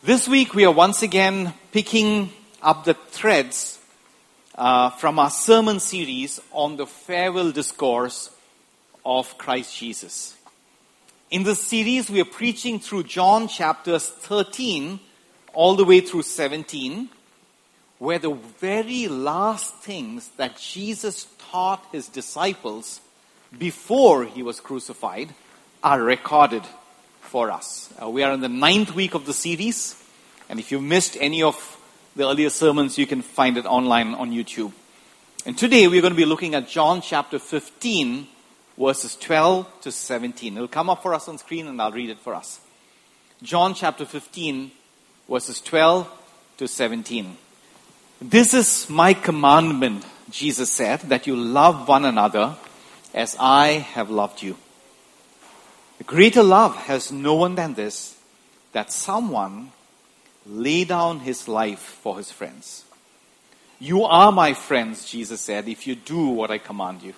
This week we are once again picking up the threads uh, from our sermon series on the farewell discourse of Christ Jesus. In this series, we are preaching through John chapters 13 all the way through 17, where the very last things that Jesus taught his disciples before he was crucified are recorded for us. Uh, we are in the ninth week of the series, and if you missed any of the earlier sermons, you can find it online on YouTube. And today we're going to be looking at John chapter 15, verses 12 to 17. It'll come up for us on screen, and I'll read it for us. John chapter 15, verses 12 to 17. This is my commandment, Jesus said, that you love one another as I have loved you. Greater love has no one than this, that someone lay down his life for his friends. You are my friends, Jesus said, if you do what I command you.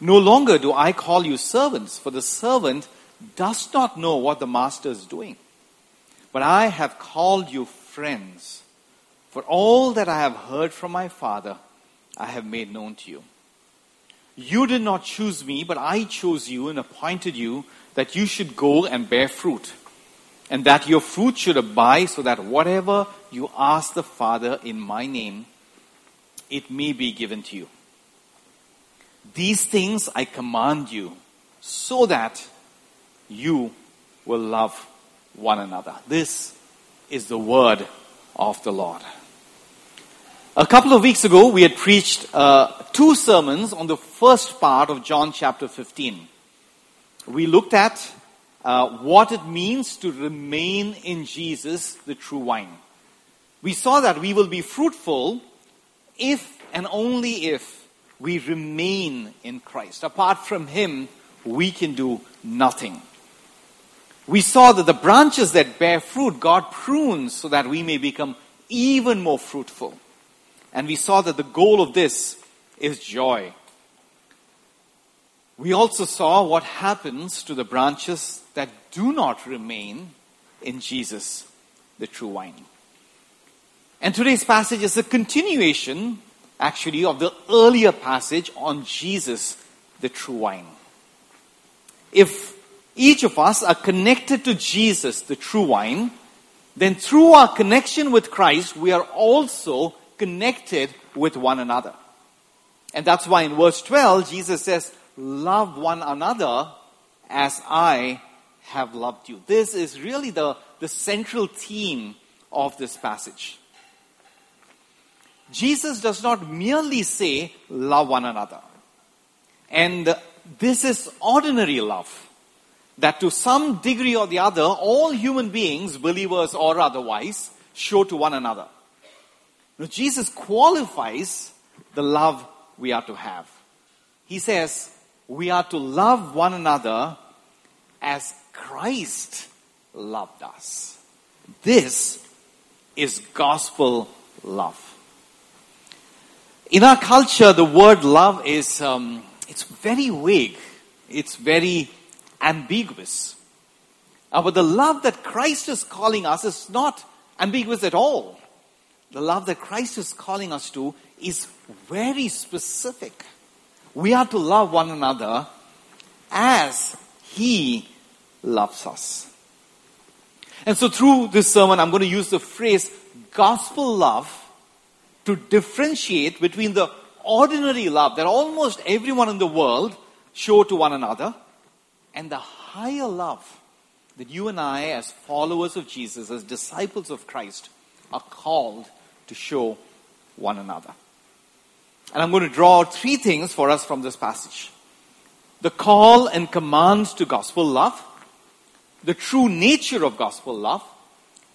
No longer do I call you servants, for the servant does not know what the master is doing. But I have called you friends, for all that I have heard from my Father, I have made known to you. You did not choose me, but I chose you and appointed you that you should go and bear fruit, and that your fruit should abide, so that whatever you ask the Father in my name, it may be given to you. These things I command you, so that you will love one another. This is the word of the Lord. A couple of weeks ago, we had preached uh, two sermons on the first part of John chapter 15. We looked at uh, what it means to remain in Jesus, the true wine. We saw that we will be fruitful if and only if we remain in Christ. Apart from Him, we can do nothing. We saw that the branches that bear fruit, God prunes so that we may become even more fruitful. And we saw that the goal of this is joy. We also saw what happens to the branches that do not remain in Jesus, the true wine. And today's passage is a continuation, actually, of the earlier passage on Jesus, the true wine. If each of us are connected to Jesus, the true wine, then through our connection with Christ, we are also connected with one another. And that's why in verse 12, Jesus says, Love one another as I have loved you. This is really the, the central theme of this passage. Jesus does not merely say, Love one another. And this is ordinary love. That to some degree or the other, all human beings, believers or otherwise, show to one another. Now, Jesus qualifies the love we are to have. He says, we are to love one another as Christ loved us. This is gospel love. In our culture, the word love is um, it's very vague. It's very ambiguous. Uh, but the love that Christ is calling us is not ambiguous at all the love that Christ is calling us to is very specific. We are to love one another as He loves us. And so, through this sermon, I'm going to use the phrase gospel love to differentiate between the ordinary love that almost everyone in the world show to one another and the higher love that you and I, as followers of Jesus, as disciples of Christ, are called to show one another. And I'm going to draw three things for us from this passage the call and command to gospel love, the true nature of gospel love,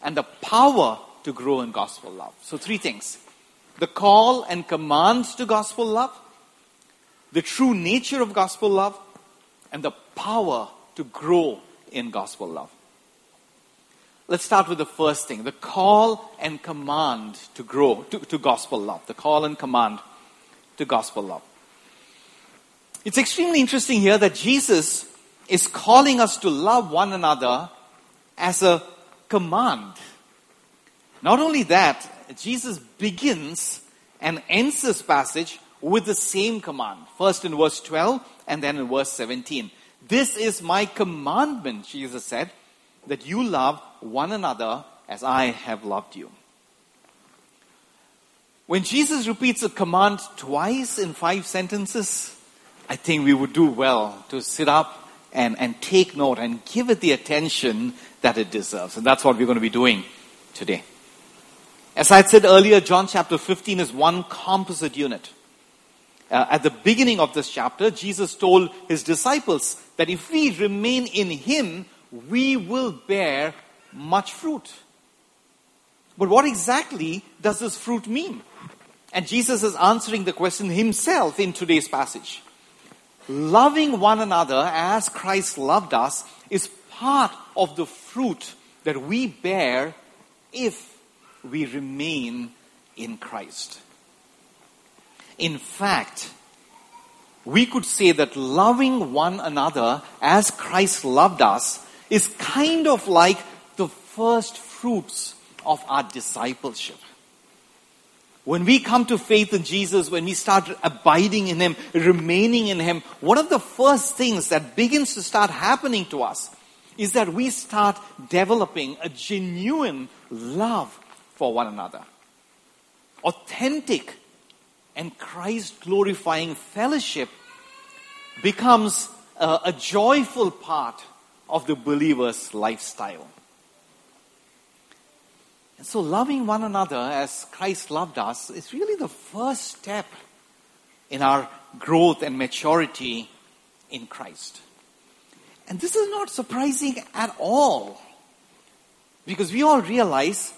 and the power to grow in gospel love. So, three things the call and command to gospel love, the true nature of gospel love, and the power to grow in gospel love. Let's start with the first thing the call and command to grow to, to gospel love. The call and command to gospel love. It's extremely interesting here that Jesus is calling us to love one another as a command. Not only that, Jesus begins and ends this passage with the same command. First in verse 12 and then in verse 17. This is my commandment, Jesus said, that you love one another as I have loved you. When Jesus repeats a command twice in five sentences, I think we would do well to sit up and, and take note and give it the attention that it deserves. And that's what we're going to be doing today. As I said earlier, John chapter 15 is one composite unit. Uh, at the beginning of this chapter, Jesus told his disciples that if we remain in him, we will bear much fruit. But what exactly does this fruit mean? And Jesus is answering the question himself in today's passage. Loving one another as Christ loved us is part of the fruit that we bear if we remain in Christ. In fact, we could say that loving one another as Christ loved us is kind of like the first fruits of our discipleship. When we come to faith in Jesus, when we start abiding in Him, remaining in Him, one of the first things that begins to start happening to us is that we start developing a genuine love for one another. Authentic and Christ glorifying fellowship becomes a, a, joyful part of the believer's lifestyle. And so, loving one another as Christ loved us is really the first step in our growth and maturity in Christ. And this is not surprising at all because we all realize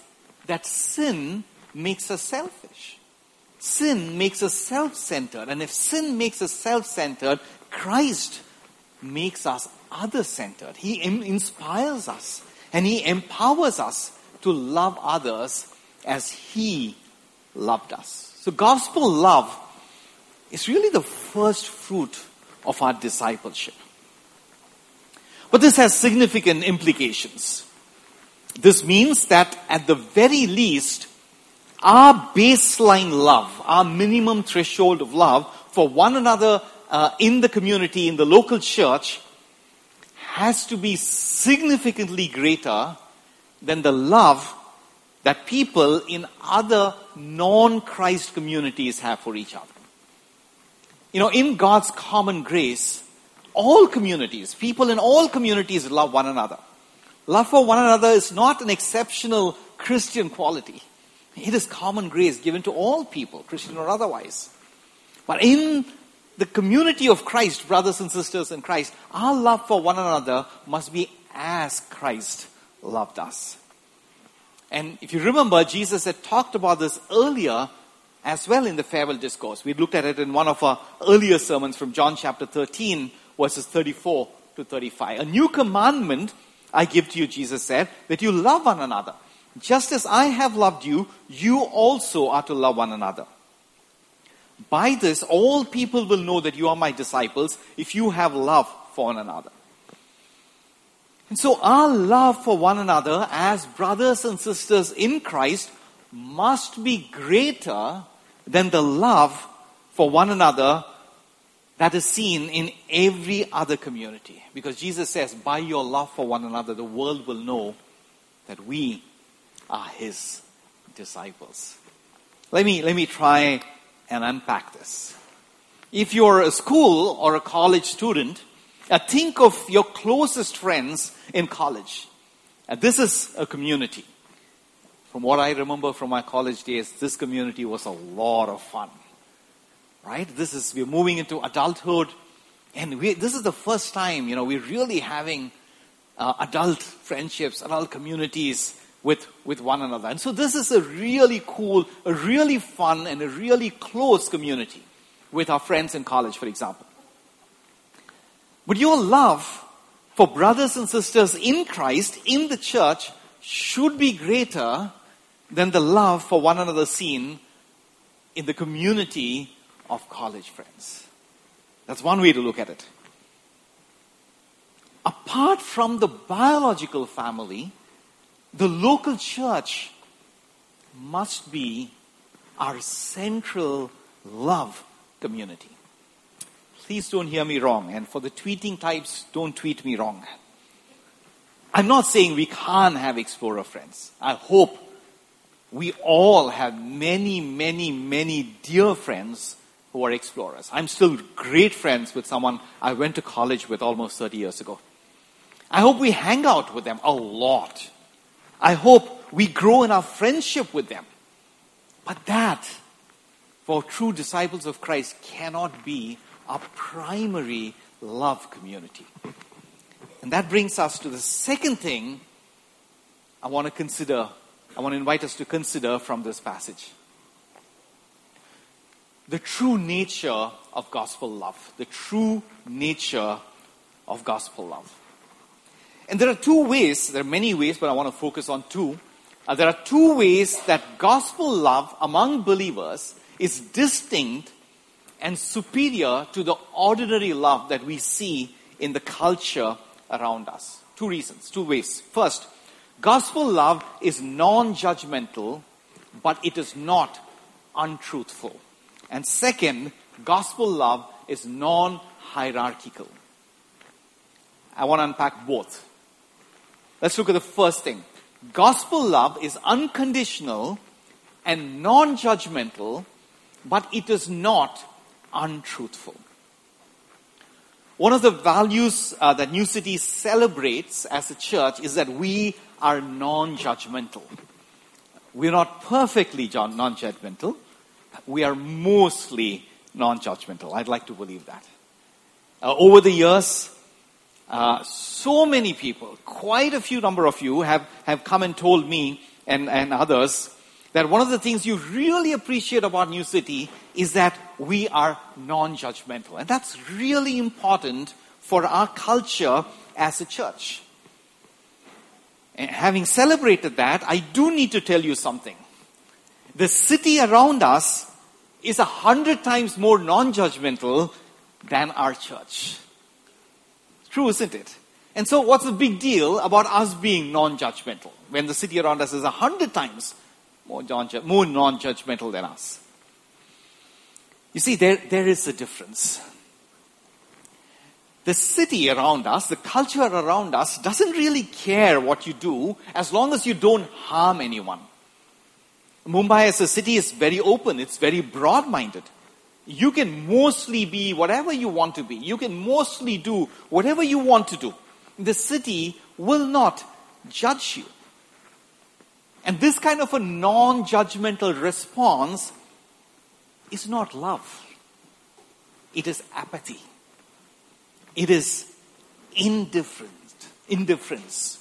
that sin makes us selfish. Sin makes us self centered. And if sin makes us self centered, Christ makes us other centered. He inspires us and He empowers us to love others as He loved us. So, gospel love is really the first fruit of our discipleship. But this has significant implications. This means that at the very least, our baseline love, our minimum threshold of love for one another uh, in the community, in the local church, has to be significantly greater than the love that people in other non Christ communities have for each other. You know, in God's common grace, all communities, people in all communities love one another. Love for one another is not an exceptional Christian quality. It is common grace given to all people, Christian or otherwise. But in the community of Christ, brothers and sisters in Christ, our love for one another must be as Christ loved us. And if you remember, Jesus had talked about this earlier as well in the farewell discourse. We looked at it in one of our earlier sermons from John chapter 13, verses 34 to 35. A new commandment I give to you, Jesus said, that you love one another. Just as I have loved you, you also are to love one another. By this, all people will know that you are my disciples if you have love for one another. And so, our love for one another as brothers and sisters in Christ must be greater than the love for one another that is seen in every other community. Because Jesus says, by your love for one another, the world will know that we are his disciples. Let me, let me try and unpack this. If you're a school or a college student, uh, think of your closest friends in college. Uh, this is a community. From what I remember from my college days, this community was a lot of fun right? This is, we're moving into adulthood. And we, this is the first time, you know, we're really having uh, adult friendships, adult communities with, with one another. And so this is a really cool, a really fun, and a really close community with our friends in college, for example. But your love for brothers and sisters in Christ, in the church, should be greater than the love for one another seen in the community of college friends. That's one way to look at it. Apart from the biological family, the local church must be our central love community. Please don't hear me wrong, and for the tweeting types, don't tweet me wrong. I'm not saying we can't have Explorer friends. I hope we all have many, many, many dear friends who are explorers. I'm still great friends with someone I went to college with almost 30 years ago. I hope we hang out with them a lot. I hope we grow in our friendship with them. But that, for true disciples of Christ, cannot be our primary love community. And that brings us to the second thing I want to consider, I want to invite us to consider from this passage. The true nature of gospel love. The true nature of gospel love. And there are two ways, there are many ways, but I want to focus on two. Uh, there are two ways that gospel love among believers is distinct and superior to the ordinary love that we see in the culture around us. Two reasons, two ways. First, gospel love is non judgmental, but it is not untruthful. And second, gospel love is non hierarchical. I want to unpack both. Let's look at the first thing. Gospel love is unconditional and non judgmental, but it is not untruthful. One of the values uh, that New City celebrates as a church is that we are non judgmental. We're not perfectly non judgmental, we are mostly non judgmental. I'd like to believe that. Uh, over the years, uh, so many people, quite a few number of you, have, have come and told me and, and others that one of the things you really appreciate about New City is that we are non judgmental. And that's really important for our culture as a church. And having celebrated that, I do need to tell you something. The city around us is a hundred times more non judgmental than our church. True, isn't it? And so, what's the big deal about us being non judgmental when the city around us is a hundred times more non judgmental than us? You see, there, there is a difference. The city around us, the culture around us, doesn't really care what you do as long as you don't harm anyone. Mumbai as a city is very open, it's very broad minded. You can mostly be whatever you want to be, you can mostly do whatever you want to do. The city will not judge you. And this kind of a non judgmental response is not love, it is apathy, it is indifference. indifference.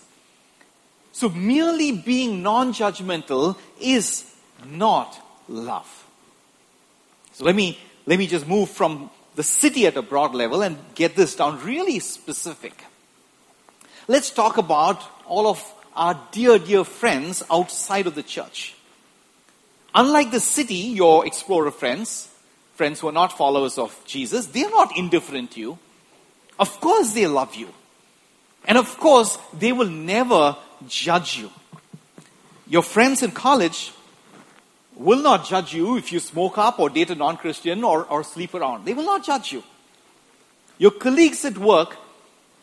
So, merely being non judgmental is not love. So, let me, let me just move from the city at a broad level and get this down really specific. Let's talk about all of our dear, dear friends outside of the church. Unlike the city, your explorer friends, friends who are not followers of Jesus, they're not indifferent to you. Of course, they love you. And of course, they will never judge you. Your friends in college will not judge you if you smoke up or date a non Christian or, or sleep around. They will not judge you. Your colleagues at work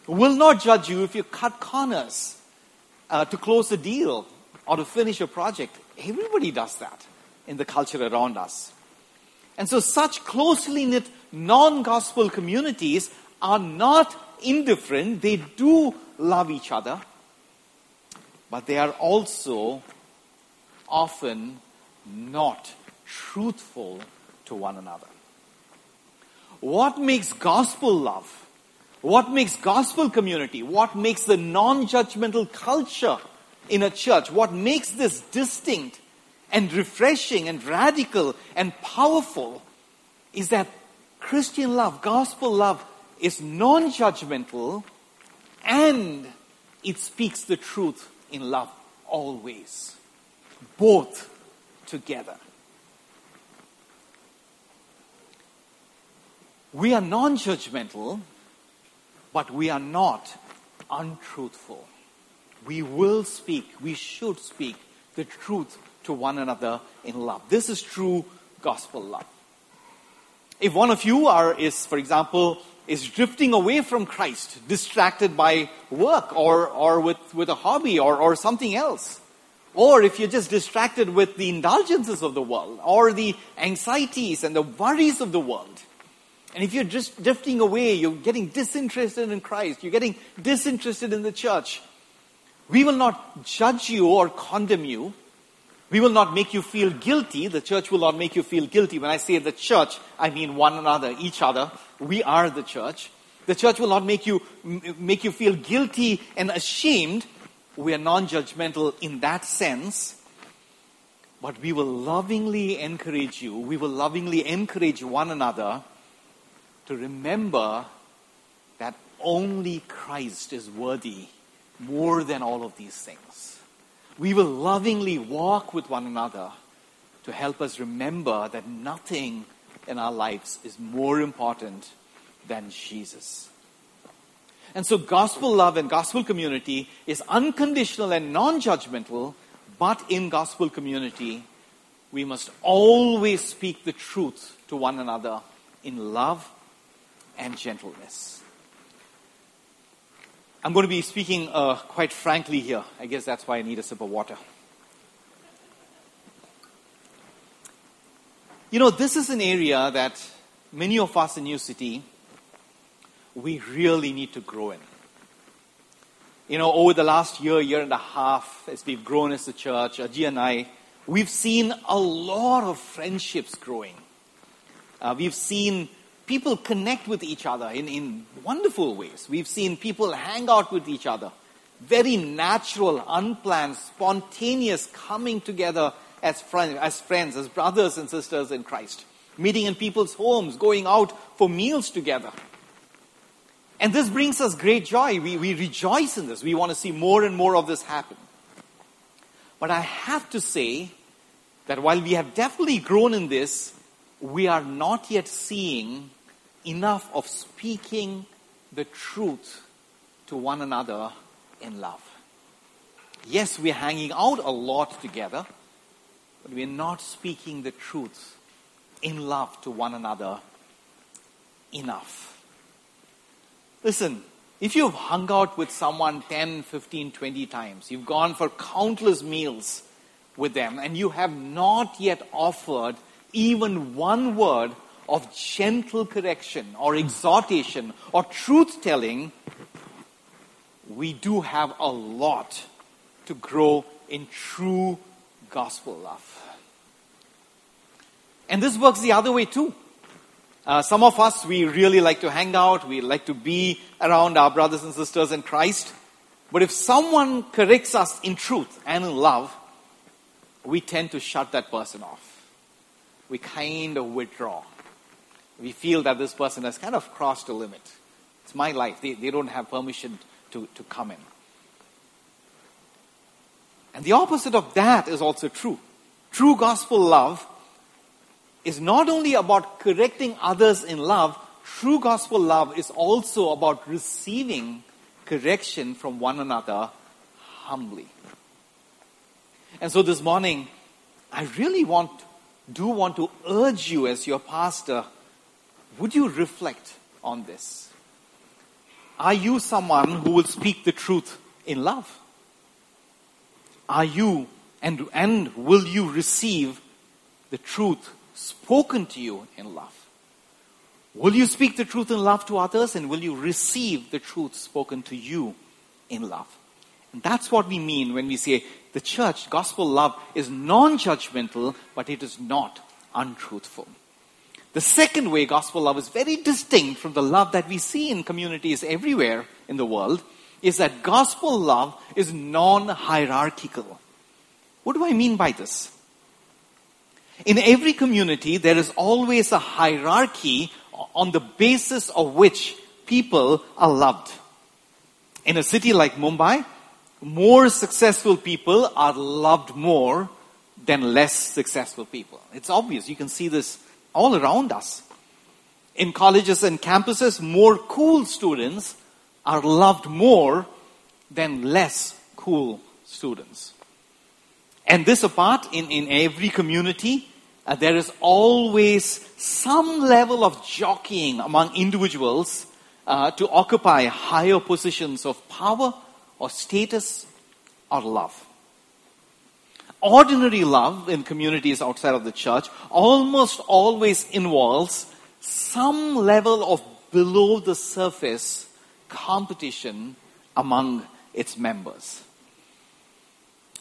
will not judge you if you cut corners uh, to close a deal or to finish a project. Everybody does that in the culture around us. And so, such closely knit non gospel communities are not indifferent, they do love each other, but they are also often not truthful to one another. What makes gospel love? What makes gospel community? What makes the non judgmental culture in a church? What makes this distinct and refreshing and radical and powerful is that Christian love, gospel love, is non judgmental and it speaks the truth in love always. Both together. We are non judgmental, but we are not untruthful. we will speak, we should speak the truth to one another in love. This is true gospel love. If one of you are, is, for example, is drifting away from Christ, distracted by work or, or with, with a hobby or, or something else, or if you're just distracted with the indulgences of the world or the anxieties and the worries of the world, and if you're just drifting away, you're getting disinterested in Christ, you're getting disinterested in the church, we will not judge you or condemn you. We will not make you feel guilty. The church will not make you feel guilty. When I say the church, I mean one another, each other. We are the church. The church will not make you, make you feel guilty and ashamed. We are non judgmental in that sense. But we will lovingly encourage you. We will lovingly encourage one another to remember that only Christ is worthy more than all of these things. We will lovingly walk with one another to help us remember that nothing in our lives is more important than Jesus. And so, gospel love and gospel community is unconditional and non judgmental, but in gospel community, we must always speak the truth to one another in love and gentleness. I'm going to be speaking uh, quite frankly here. I guess that's why I need a sip of water. You know, this is an area that many of us in New City, we really need to grow in. You know, over the last year, year and a half, as we've grown as a church, Ajay and I, we've seen a lot of friendships growing. Uh, we've seen people connect with each other in, in wonderful ways. We've seen people hang out with each other. Very natural, unplanned, spontaneous coming together as, as friends, as brothers and sisters in Christ. Meeting in people's homes, going out for meals together. And this brings us great joy. We, we rejoice in this. We want to see more and more of this happen. But I have to say that while we have definitely grown in this, we are not yet seeing enough of speaking the truth to one another in love. Yes, we're hanging out a lot together, but we're not speaking the truth in love to one another enough. Listen, if you've hung out with someone 10, 15, 20 times, you've gone for countless meals with them, and you have not yet offered even one word of gentle correction or exhortation or truth telling, we do have a lot to grow in true gospel love. And this works the other way too. Uh, some of us, we really like to hang out, we like to be around our brothers and sisters in Christ. But if someone corrects us in truth and in love, we tend to shut that person off. We kind of withdraw we feel that this person has kind of crossed a limit. It's my life. They, they don't have permission to, to come in. And the opposite of that is also true. True gospel love is not only about correcting others in love, true gospel love is also about receiving correction from one another humbly. And so this morning, I really want, do want to urge you as your pastor would you reflect on this? Are you someone who will speak the truth in love? Are you and, and will you receive the truth spoken to you in love? Will you speak the truth in love to others and will you receive the truth spoken to you in love? And that's what we mean when we say the church, gospel love, is non judgmental, but it is not untruthful. The second way gospel love is very distinct from the love that we see in communities everywhere in the world is that gospel love is non hierarchical. What do I mean by this? In every community, there is always a hierarchy on the basis of which people are loved. In a city like Mumbai, more successful people are loved more than less successful people. It's obvious. You can see this all around us. In colleges and campuses, more cool students are loved more than less cool students. And this apart, in, in every community, uh, there is always some level of jockeying among individuals uh, to occupy higher positions of power or status or love. Ordinary love in communities outside of the church almost always involves some level of below the surface competition among its members.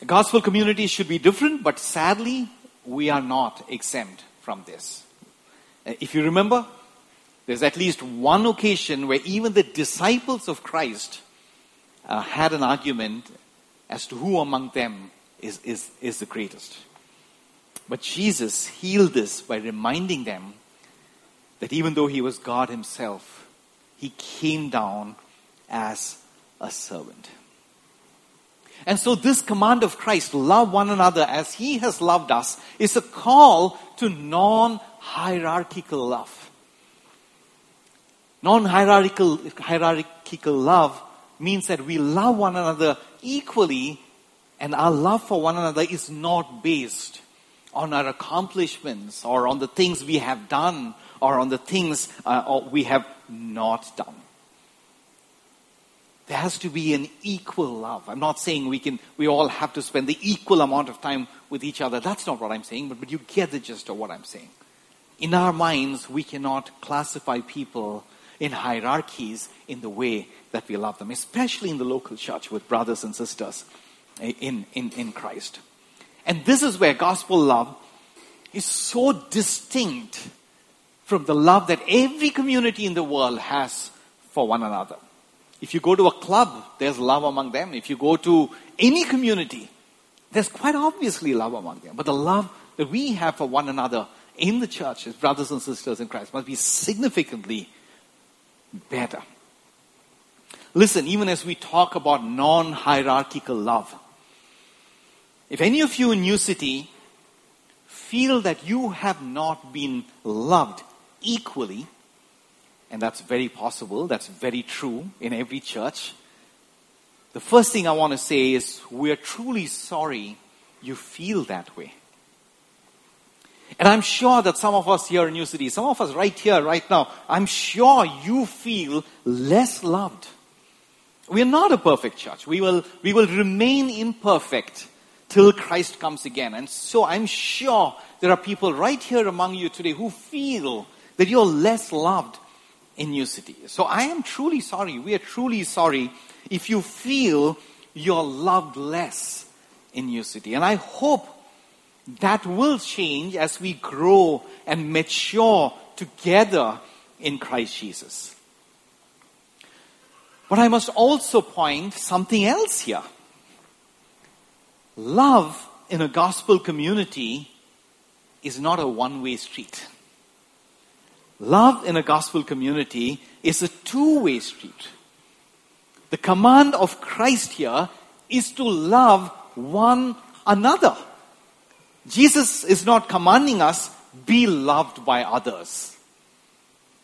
Gospel communities should be different, but sadly, we are not exempt from this. Uh, if you remember, there's at least one occasion where even the disciples of Christ uh, had an argument as to who among them is, is, is the greatest. But Jesus healed this by reminding them that even though he was God himself, he came down as a servant. And so, this command of Christ, love one another as he has loved us, is a call to non hierarchical love. Non hierarchical hierarchical love means that we love one another equally, and our love for one another is not based on our accomplishments or on the things we have done or on the things uh, we have not done. There has to be an equal love. I'm not saying we can, we all have to spend the equal amount of time with each other. That's not what I'm saying, but, but you get the gist of what I'm saying. In our minds, we cannot classify people in hierarchies in the way that we love them, especially in the local church with brothers and sisters eh, in, in, in Christ. And this is where gospel love is so distinct from the love that every community in the world has for one another. If you go to a club, there's love among them. If you go to any community, there's quite obviously love among them. But the love that we have for one another in the church as brothers and sisters in Christ must be significantly better. Listen, even as we talk about non hierarchical love, if any of you in New City feel that you have not been loved equally, and that's very possible, that's very true in every church. The first thing I want to say is we're truly sorry you feel that way. And I'm sure that some of us here in New City, some of us right here, right now, I'm sure you feel less loved. We are not a perfect church. We will, we will remain imperfect till Christ comes again. And so I'm sure there are people right here among you today who feel that you're less loved in New City. So I am truly sorry. We are truly sorry if you feel you're loved less in New City. And I hope that will change as we grow and mature together in Christ Jesus. But I must also point something else here. Love in a gospel community is not a one way street. Love in a gospel community is a two way street. The command of Christ here is to love one another. Jesus is not commanding us, be loved by others.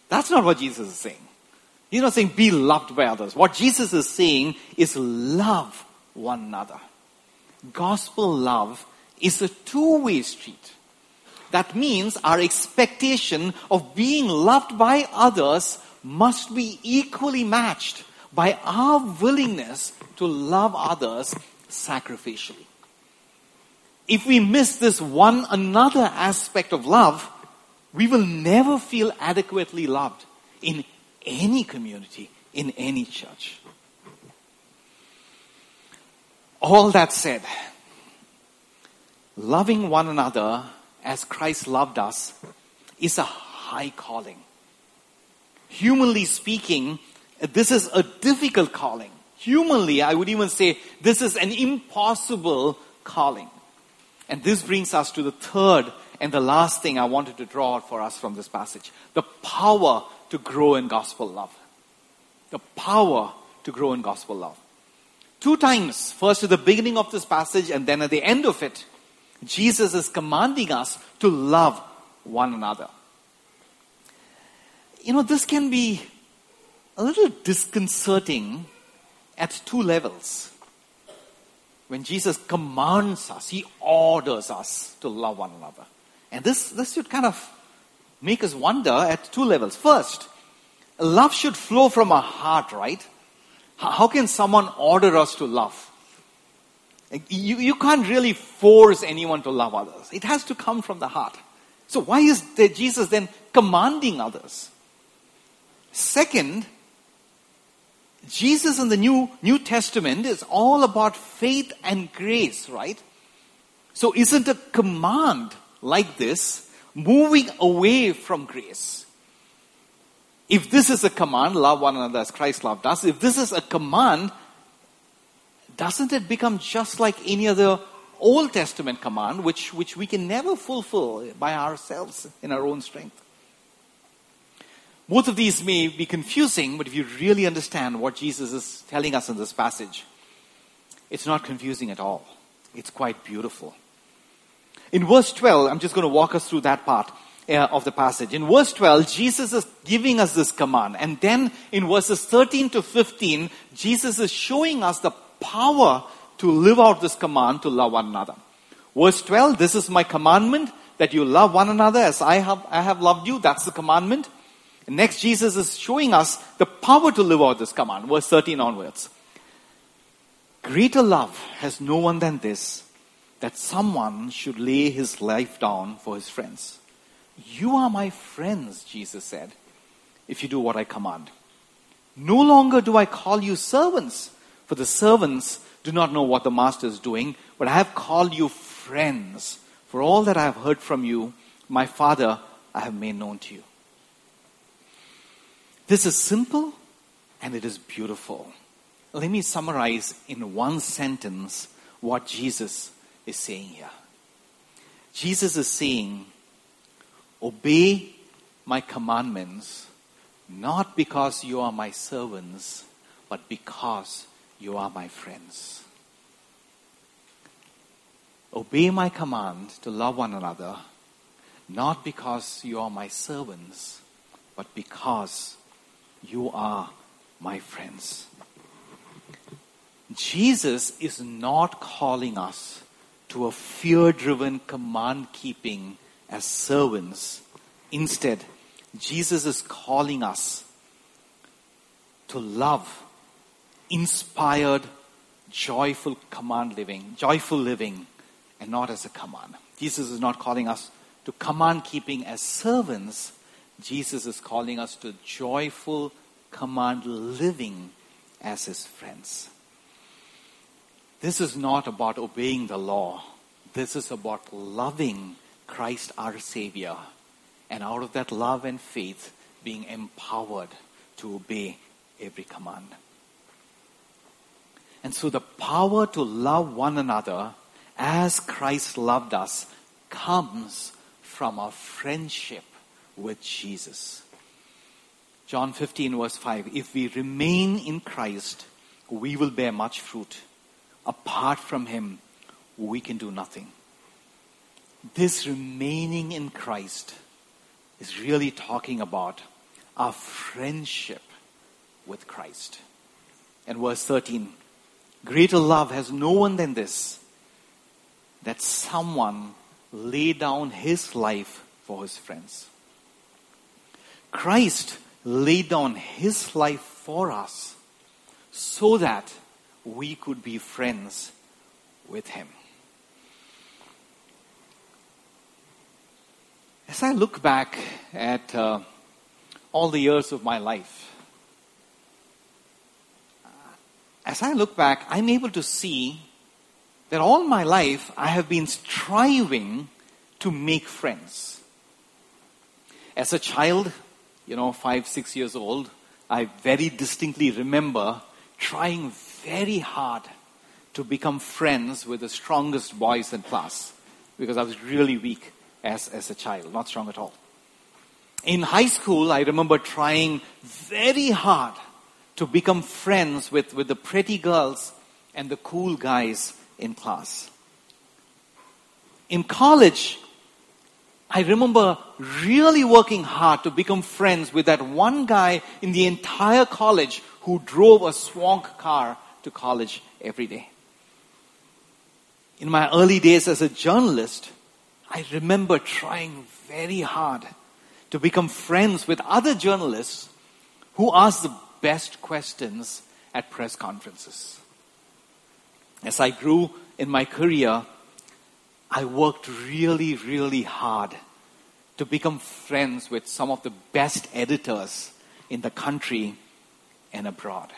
That's not what Jesus is saying. He's not saying be loved by others. What Jesus is saying is love one another. Gospel love is a two way street. That means our expectation of being loved by others must be equally matched by our willingness to love others sacrificially. If we miss this one another aspect of love, we will never feel adequately loved in any community, in any church. All that said, loving one another as Christ loved us is a high calling. Humanly speaking, this is a difficult calling. Humanly, I would even say this is an impossible calling. And this brings us to the third and the last thing I wanted to draw out for us from this passage the power to grow in gospel love. The power to grow in gospel love. Two times, first at the beginning of this passage and then at the end of it, Jesus is commanding us to love one another. You know, this can be a little disconcerting at two levels. when Jesus commands us, he orders us to love one another. And this, this should kind of make us wonder at two levels. First, love should flow from our heart, right? How can someone order us to love? You, you can't really force anyone to love others. It has to come from the heart. So why is Jesus then commanding others? Second, Jesus in the New, New Testament is all about faith and grace, right? So isn't a command like this moving away from grace? If this is a command, love one another as Christ loved us, if this is a command, doesn't it become just like any other Old Testament command, which, which we can never fulfill by ourselves in our own strength? Both of these may be confusing, but if you really understand what Jesus is telling us in this passage, it's not confusing at all. It's quite beautiful. In verse 12, I'm just going to walk us through that part uh, of the passage. In verse 12, Jesus is giving us this command. And then in verses 13 to 15, Jesus is showing us the power to live out this command to love one another. Verse 12, this is my commandment that you love one another as I have, I have loved you. That's the commandment. And next, Jesus is showing us the power to live out this command. Verse 13 onwards. Greater love has no one than this, that someone should lay his life down for his friends. You are my friends, Jesus said, if you do what I command. No longer do I call you servants, for the servants do not know what the master is doing, but I have called you friends. For all that I have heard from you, my Father, I have made known to you. This is simple and it is beautiful. Let me summarize in one sentence what Jesus is saying here. Jesus is saying, Obey my commandments, not because you are my servants, but because you are my friends. Obey my command to love one another, not because you are my servants, but because you are my friends. Jesus is not calling us to a fear driven command keeping as servants. Instead, Jesus is calling us to love, inspired, joyful command living, joyful living, and not as a command. Jesus is not calling us to command keeping as servants, Jesus is calling us to joyful command living as his friends. This is not about obeying the law. This is about loving Christ our Savior. And out of that love and faith, being empowered to obey every command. And so the power to love one another as Christ loved us comes from our friendship with Jesus. John 15, verse 5 If we remain in Christ, we will bear much fruit. Apart from Him, we can do nothing. This remaining in Christ is really talking about our friendship with Christ. And verse 13 Greater love has no one than this, that someone lay down his life for his friends. Christ laid down his life for us so that we could be friends with him. As I look back at uh, all the years of my life, as I look back, I'm able to see that all my life I have been striving to make friends. As a child, you know, five, six years old, I very distinctly remember trying very hard to become friends with the strongest boys in class because I was really weak as, as a child, not strong at all. In high school, I remember trying very hard to become friends with, with the pretty girls and the cool guys in class. In college, I remember really working hard to become friends with that one guy in the entire college who drove a swank car to college every day. in my early days as a journalist, I remember trying very hard to become friends with other journalists who asked the best questions at press conferences. As I grew in my career, I worked really, really hard to become friends with some of the best editors in the country and abroad.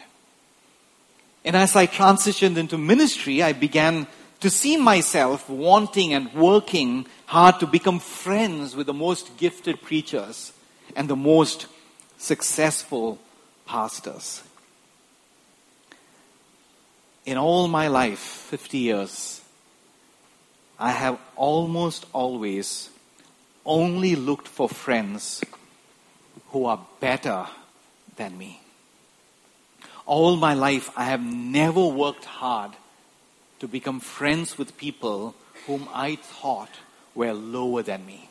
And as I transitioned into ministry, I began to see myself wanting and working hard to become friends with the most gifted preachers and the most successful pastors. In all my life, 50 years, I have almost always only looked for friends who are better than me. All my life, I have never worked hard to become friends with people whom I thought were lower than me.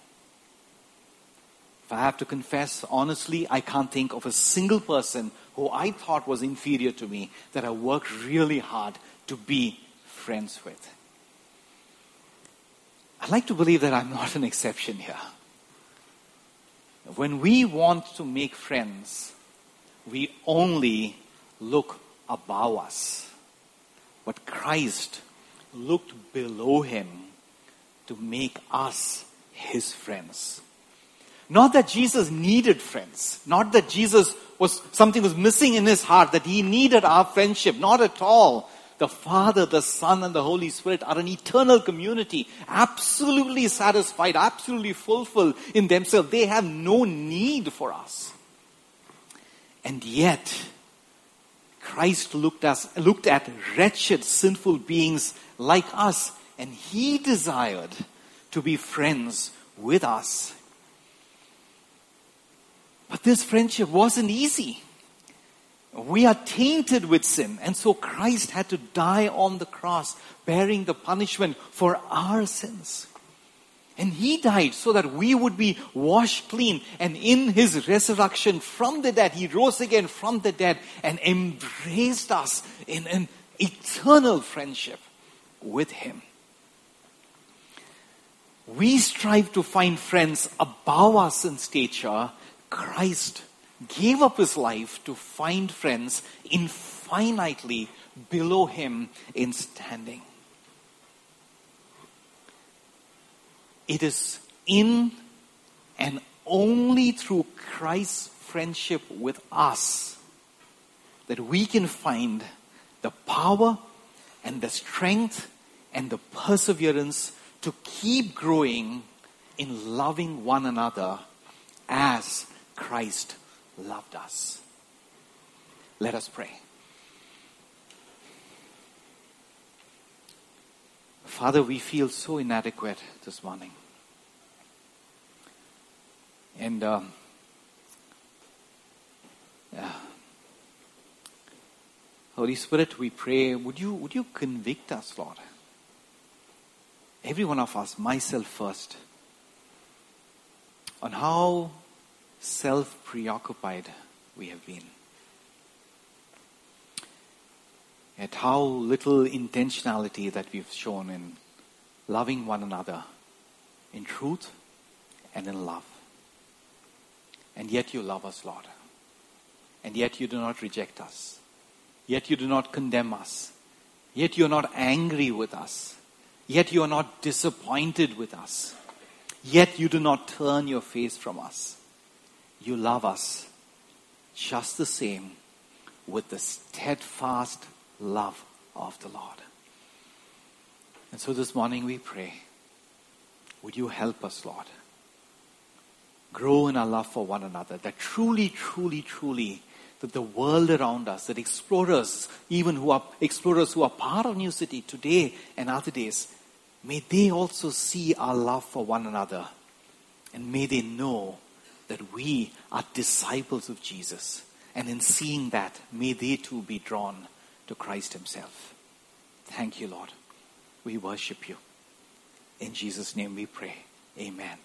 If I have to confess honestly, I can't think of a single person who I thought was inferior to me that I worked really hard to be friends with. I'd like to believe that I'm not an exception here. When we want to make friends, we only look above us. But Christ looked below him to make us his friends. Not that Jesus needed friends, not that Jesus was something was missing in his heart, that he needed our friendship, not at all. The Father, the Son, and the Holy Spirit are an eternal community, absolutely satisfied, absolutely fulfilled in themselves. They have no need for us. And yet, Christ looked, us, looked at wretched, sinful beings like us, and he desired to be friends with us. But this friendship wasn't easy. We are tainted with sin, and so Christ had to die on the cross, bearing the punishment for our sins. And he died so that we would be washed clean. And in his resurrection from the dead, he rose again from the dead and embraced us in an eternal friendship with him. We strive to find friends above us in stature. Christ gave up his life to find friends infinitely below him in standing. It is in and only through Christ's friendship with us that we can find the power and the strength and the perseverance to keep growing in loving one another as Christ loved us. Let us pray. Father, we feel so inadequate this morning. And um, yeah. Holy Spirit, we pray, would you, would you convict us, Lord? Every one of us, myself first, on how self preoccupied we have been. At how little intentionality that we've shown in loving one another in truth and in love. And yet you love us, Lord. And yet you do not reject us. Yet you do not condemn us. Yet you are not angry with us. Yet you are not disappointed with us. Yet you do not turn your face from us. You love us just the same with the steadfast love of the Lord. And so this morning we pray, would you help us, Lord? Grow in our love for one another, that truly, truly, truly, that the world around us, that explorers, even who are explorers who are part of New City today and other days, may they also see our love for one another. And may they know that we are disciples of Jesus. And in seeing that, may they too be drawn to Christ Himself. Thank you, Lord. We worship you. In Jesus' name we pray. Amen.